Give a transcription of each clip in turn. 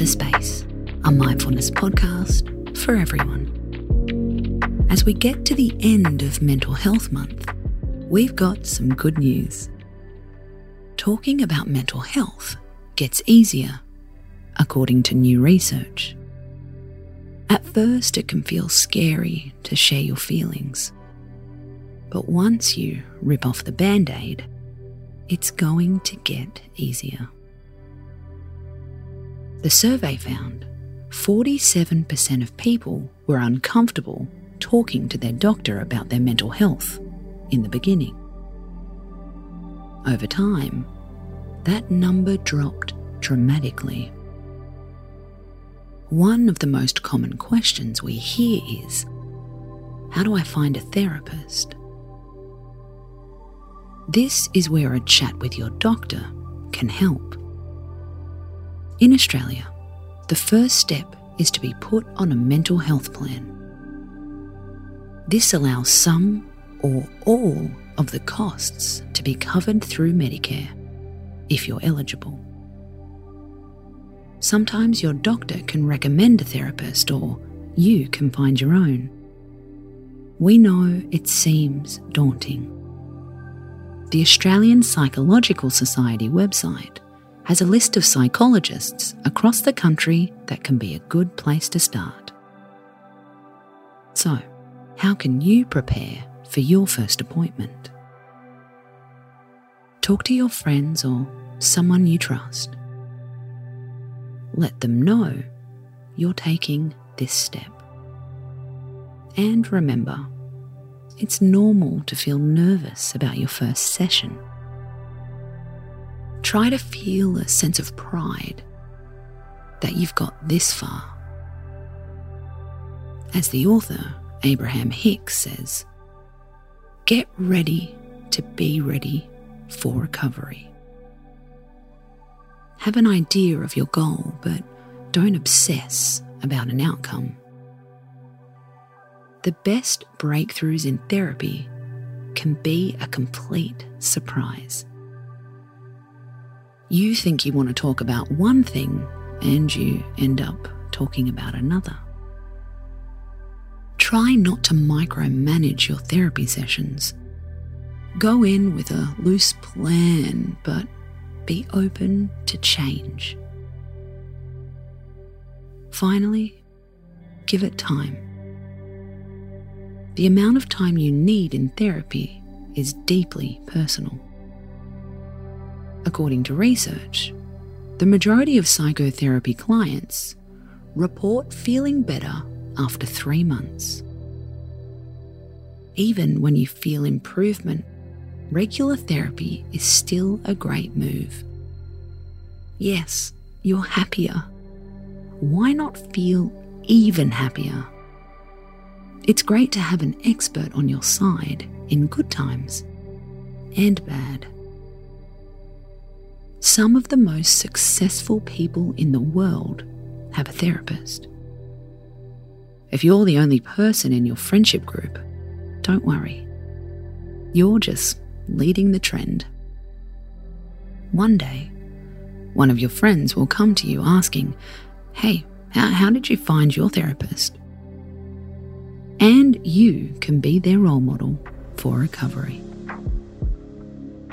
The Space, a mindfulness podcast for everyone. As we get to the end of Mental Health Month, we've got some good news. Talking about mental health gets easier, according to new research. At first, it can feel scary to share your feelings. But once you rip off the band aid, it's going to get easier. The survey found 47% of people were uncomfortable talking to their doctor about their mental health in the beginning. Over time, that number dropped dramatically. One of the most common questions we hear is How do I find a therapist? This is where a chat with your doctor can help. In Australia, the first step is to be put on a mental health plan. This allows some or all of the costs to be covered through Medicare if you're eligible. Sometimes your doctor can recommend a therapist or you can find your own. We know it seems daunting the Australian Psychological Society website has a list of psychologists across the country that can be a good place to start. So, how can you prepare for your first appointment? Talk to your friends or someone you trust. Let them know you're taking this step. And remember, it's normal to feel nervous about your first session. Try to feel a sense of pride that you've got this far. As the author, Abraham Hicks, says, get ready to be ready for recovery. Have an idea of your goal, but don't obsess about an outcome the best breakthroughs in therapy can be a complete surprise. You think you want to talk about one thing and you end up talking about another. Try not to micromanage your therapy sessions. Go in with a loose plan, but be open to change. Finally, give it time the amount of time you need in therapy is deeply personal. According to research, the majority of psychotherapy clients report feeling better after three months. Even when you feel improvement, regular therapy is still a great move. Yes, you're happier. Why not feel even happier? It's great to have an expert on your side in good times and bad. Some of the most successful people in the world have a therapist. If you're the only person in your friendship group, don't worry. You're just leading the trend. One day, one of your friends will come to you asking, Hey, how, how did you find your therapist? and you can be their role model for recovery.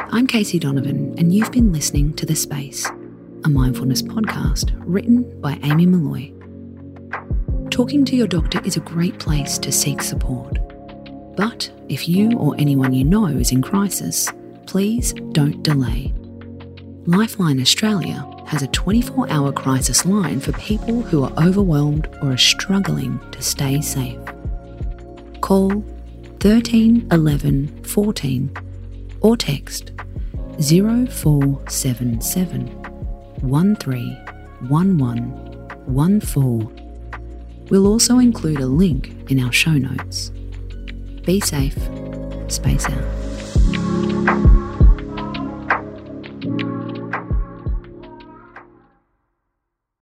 I'm Casey Donovan, and you've been listening to The Space, a mindfulness podcast written by Amy Molloy. Talking to your doctor is a great place to seek support. But if you or anyone you know is in crisis, please don't delay. Lifeline Australia has a 24 hour crisis line for people who are overwhelmed or are struggling to stay safe call 13 11 14 or text 0477 131114. We'll also include a link in our show notes. Be safe, space out.